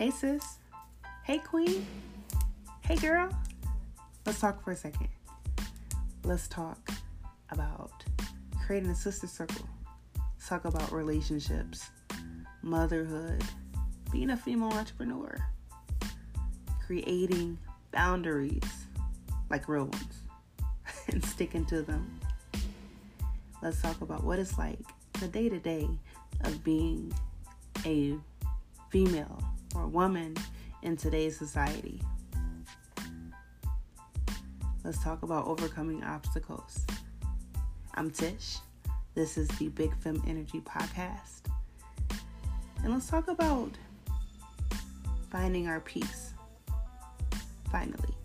Hey, sis. Hey, queen. Hey, girl. Let's talk for a second. Let's talk about creating a sister circle. Let's talk about relationships, motherhood, being a female entrepreneur, creating boundaries like real ones and sticking to them. Let's talk about what it's like the day to day of being a female or woman in today's society. Let's talk about overcoming obstacles. I'm Tish. This is the Big Femme Energy Podcast. And let's talk about finding our peace. Finally.